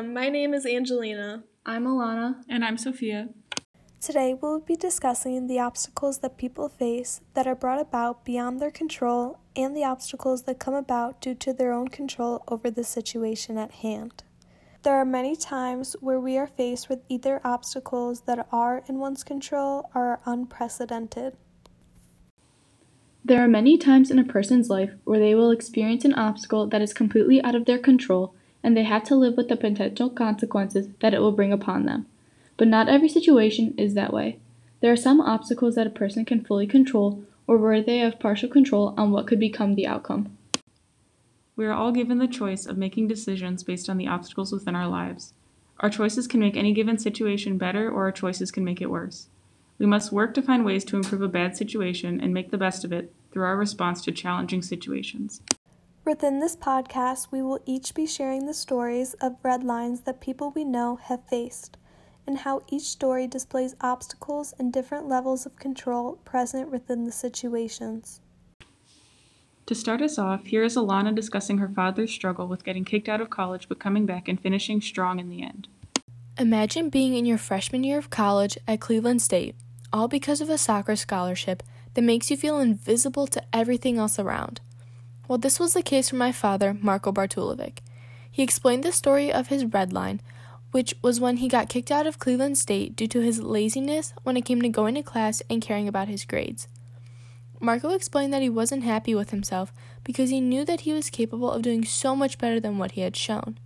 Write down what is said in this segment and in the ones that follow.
Welcome. My name is Angelina. I'm Alana. And I'm Sophia. Today we'll be discussing the obstacles that people face that are brought about beyond their control and the obstacles that come about due to their own control over the situation at hand. There are many times where we are faced with either obstacles that are in one's control or are unprecedented. There are many times in a person's life where they will experience an obstacle that is completely out of their control and they have to live with the potential consequences that it will bring upon them. But not every situation is that way. There are some obstacles that a person can fully control or where they have partial control on what could become the outcome. We are all given the choice of making decisions based on the obstacles within our lives. Our choices can make any given situation better or our choices can make it worse. We must work to find ways to improve a bad situation and make the best of it through our response to challenging situations. Within this podcast, we will each be sharing the stories of red lines that people we know have faced, and how each story displays obstacles and different levels of control present within the situations. To start us off, here is Alana discussing her father's struggle with getting kicked out of college but coming back and finishing strong in the end. Imagine being in your freshman year of college at Cleveland State all because of a soccer scholarship that makes you feel invisible to everything else around. Well, this was the case for my father, Marco Bartulovic. He explained the story of his red line, which was when he got kicked out of Cleveland State due to his laziness when it came to going to class and caring about his grades. Marco explained that he wasn't happy with himself because he knew that he was capable of doing so much better than what he had shown.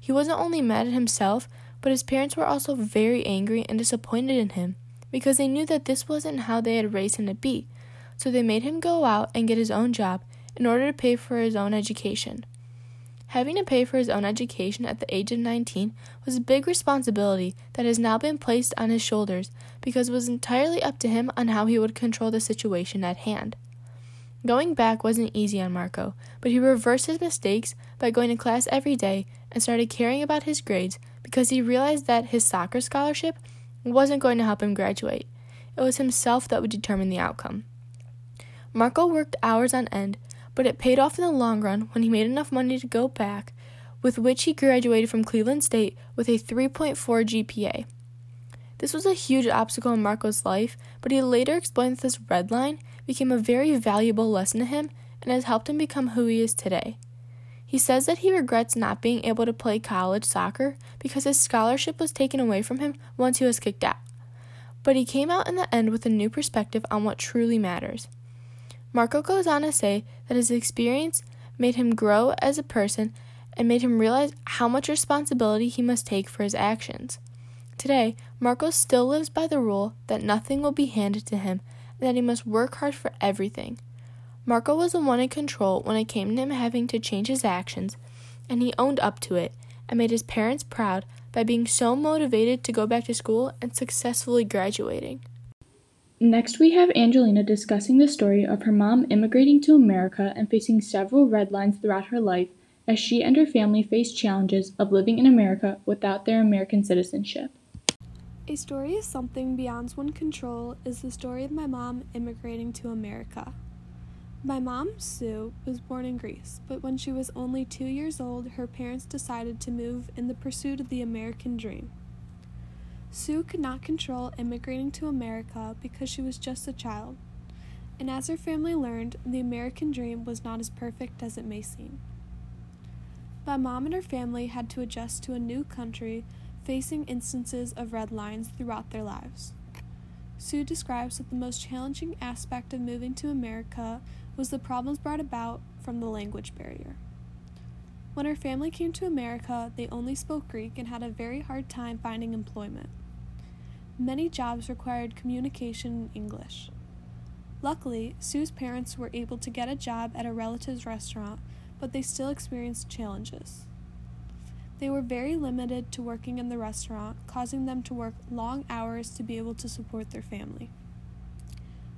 He wasn't only mad at himself, but his parents were also very angry and disappointed in him because they knew that this wasn't how they had raised him to be, so they made him go out and get his own job in order to pay for his own education. Having to pay for his own education at the age of 19 was a big responsibility that has now been placed on his shoulders because it was entirely up to him on how he would control the situation at hand. Going back wasn't easy on Marko, but he reversed his mistakes by going to class every day and started caring about his grades because he realized that his soccer scholarship wasn't going to help him graduate. It was himself that would determine the outcome. Marko worked hours on end, but it paid off in the long run when he made enough money to go back, with which he graduated from Cleveland State with a 3.4 GPA. This was a huge obstacle in Marco's life, but he later explained that this red line became a very valuable lesson to him and has helped him become who he is today. He says that he regrets not being able to play college soccer because his scholarship was taken away from him once he was kicked out. But he came out in the end with a new perspective on what truly matters. Marko goes on to say that his experience made him grow as a person and made him realize how much responsibility he must take for his actions. Today, Marko still lives by the rule that nothing will be handed to him and that he must work hard for everything. Marko was the one in control when it came to him having to change his actions, and he owned up to it and made his parents proud by being so motivated to go back to school and successfully graduating. Next, we have Angelina discussing the story of her mom immigrating to America and facing several red lines throughout her life as she and her family faced challenges of living in America without their American citizenship. A story is something beyond one's control is the story of my mom immigrating to America. My mom, Sue, was born in Greece, but when she was only two years old, her parents decided to move in the pursuit of the American dream. Sue could not control immigrating to America because she was just a child, and as her family learned, the American dream was not as perfect as it may seem. My mom and her family had to adjust to a new country, facing instances of red lines throughout their lives. Sue describes that the most challenging aspect of moving to America was the problems brought about from the language barrier. When her family came to America, they only spoke Greek and had a very hard time finding employment. Many jobs required communication in English. Luckily, Sue's parents were able to get a job at a relative's restaurant, but they still experienced challenges. They were very limited to working in the restaurant, causing them to work long hours to be able to support their family.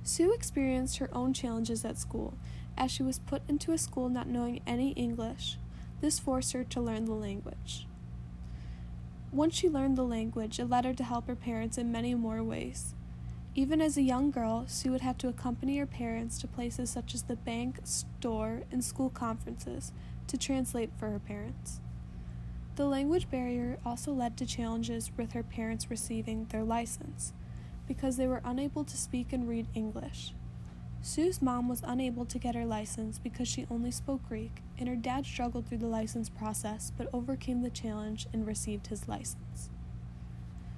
Sue experienced her own challenges at school, as she was put into a school not knowing any English. This forced her to learn the language. Once she learned the language, it led her to help her parents in many more ways. Even as a young girl, Sue would have to accompany her parents to places such as the bank, store, and school conferences to translate for her parents. The language barrier also led to challenges with her parents receiving their license because they were unable to speak and read English. Sue's mom was unable to get her license because she only spoke Greek, and her dad struggled through the license process but overcame the challenge and received his license.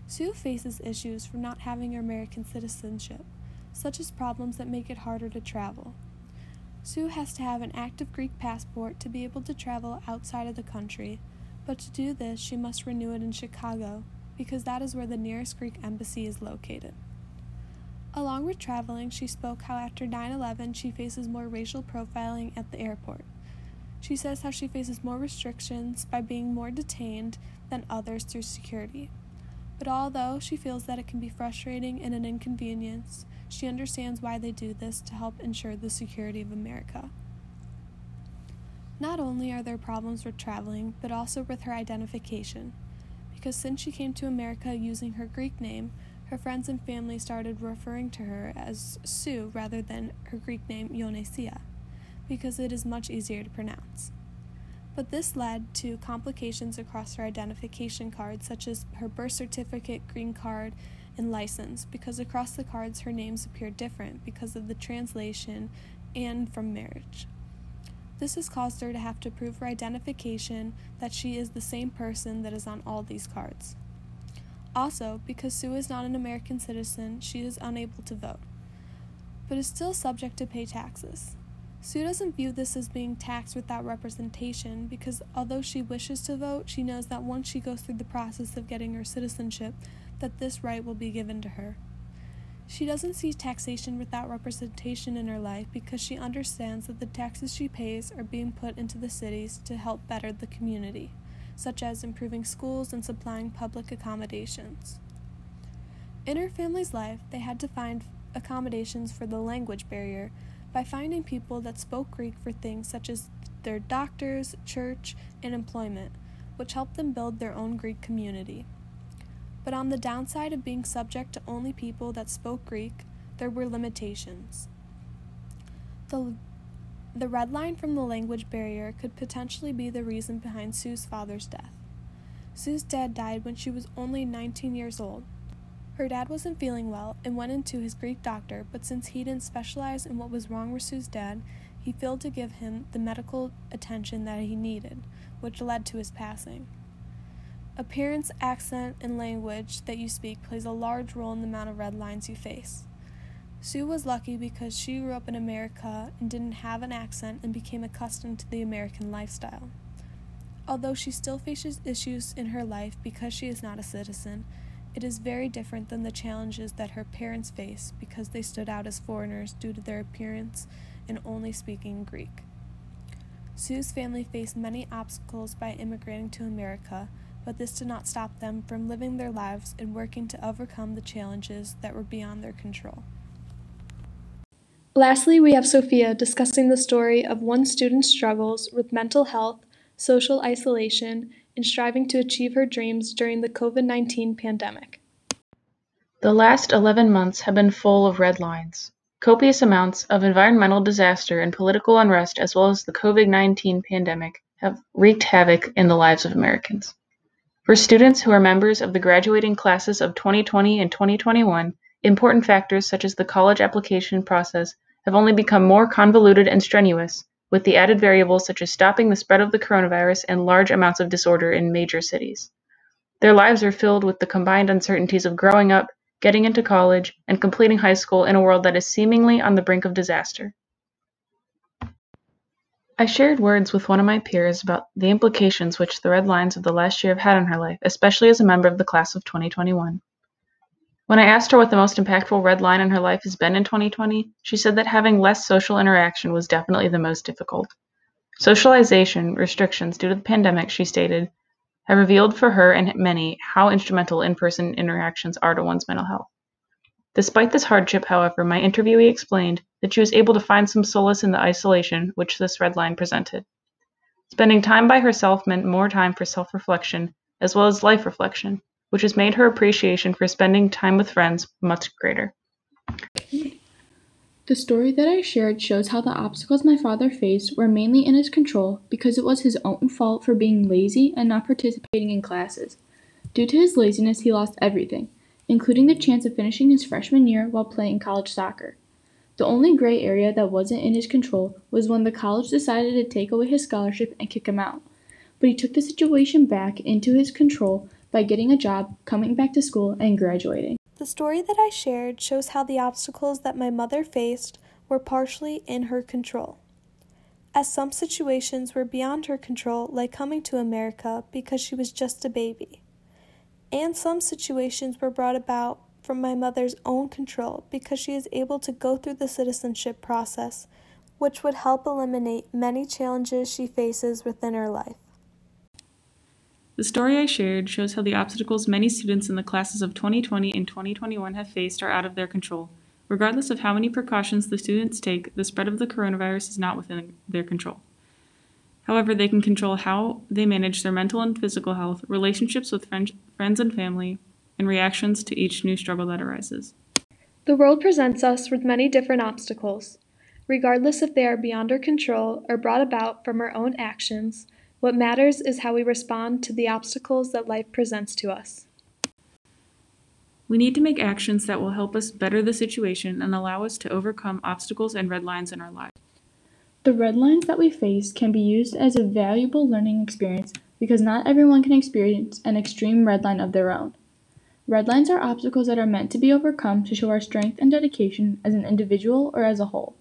Sue faces issues from not having her American citizenship, such as problems that make it harder to travel. Sue has to have an active Greek passport to be able to travel outside of the country, but to do this, she must renew it in Chicago because that is where the nearest Greek embassy is located. Along with traveling, she spoke how after 9 11 she faces more racial profiling at the airport. She says how she faces more restrictions by being more detained than others through security. But although she feels that it can be frustrating and an inconvenience, she understands why they do this to help ensure the security of America. Not only are there problems with traveling, but also with her identification, because since she came to America using her Greek name, her friends and family started referring to her as Sue rather than her Greek name Ionesia, because it is much easier to pronounce. But this led to complications across her identification cards, such as her birth certificate, green card, and license, because across the cards her names appear different because of the translation and from marriage. This has caused her to have to prove her identification that she is the same person that is on all these cards. Also, because Sue is not an American citizen, she is unable to vote, but is still subject to pay taxes. Sue doesn't view this as being taxed without representation because although she wishes to vote, she knows that once she goes through the process of getting her citizenship, that this right will be given to her. She doesn't see taxation without representation in her life because she understands that the taxes she pays are being put into the cities to help better the community, such as improving schools and supplying public accommodations. In her family's life, they had to find accommodations for the language barrier by finding people that spoke Greek for things such as their doctors, church, and employment, which helped them build their own Greek community. But on the downside of being subject to only people that spoke Greek, there were limitations. The, the red line from the language barrier could potentially be the reason behind Sue's father's death. Sue's dad died when she was only 19 years old. Her dad wasn't feeling well and went into his Greek doctor, but since he didn't specialize in what was wrong with Sue's dad, he failed to give him the medical attention that he needed, which led to his passing. Appearance, accent, and language that you speak plays a large role in the amount of red lines you face. Sue was lucky because she grew up in America and didn't have an accent and became accustomed to the American lifestyle. Although she still faces issues in her life because she is not a citizen, it is very different than the challenges that her parents face because they stood out as foreigners due to their appearance and only speaking Greek. Sue's family faced many obstacles by immigrating to America, but this did not stop them from living their lives and working to overcome the challenges that were beyond their control. Lastly, we have Sophia discussing the story of one student's struggles with mental health, social isolation, and striving to achieve her dreams during the COVID 19 pandemic. The last 11 months have been full of red lines. Copious amounts of environmental disaster and political unrest, as well as the COVID 19 pandemic, have wreaked havoc in the lives of Americans. For students who are members of the graduating classes of 2020 and 2021, important factors such as the college application process have only become more convoluted and strenuous, with the added variables such as stopping the spread of the coronavirus and large amounts of disorder in major cities. Their lives are filled with the combined uncertainties of growing up, getting into college, and completing high school in a world that is seemingly on the brink of disaster. I shared words with one of my peers about the implications which the red lines of the last year have had on her life, especially as a member of the class of 2021. When I asked her what the most impactful red line in her life has been in 2020, she said that having less social interaction was definitely the most difficult. Socialization restrictions due to the pandemic, she stated, have revealed for her and many how instrumental in person interactions are to one's mental health. Despite this hardship, however, my interviewee explained that she was able to find some solace in the isolation which this red line presented. Spending time by herself meant more time for self reflection as well as life reflection, which has made her appreciation for spending time with friends much greater. The story that I shared shows how the obstacles my father faced were mainly in his control because it was his own fault for being lazy and not participating in classes. Due to his laziness, he lost everything, including the chance of finishing his freshman year while playing college soccer. The only gray area that wasn't in his control was when the college decided to take away his scholarship and kick him out. But he took the situation back into his control by getting a job, coming back to school, and graduating. The story that I shared shows how the obstacles that my mother faced were partially in her control. As some situations were beyond her control, like coming to America because she was just a baby. And some situations were brought about from my mother's own control because she is able to go through the citizenship process, which would help eliminate many challenges she faces within her life. The story I shared shows how the obstacles many students in the classes of 2020 and 2021 have faced are out of their control. Regardless of how many precautions the students take, the spread of the coronavirus is not within their control. However, they can control how they manage their mental and physical health, relationships with friends and family, and reactions to each new struggle that arises. The world presents us with many different obstacles. Regardless if they are beyond our control or brought about from our own actions, what matters is how we respond to the obstacles that life presents to us. We need to make actions that will help us better the situation and allow us to overcome obstacles and red lines in our lives. The red lines that we face can be used as a valuable learning experience because not everyone can experience an extreme red line of their own. Red lines are obstacles that are meant to be overcome to show our strength and dedication as an individual or as a whole.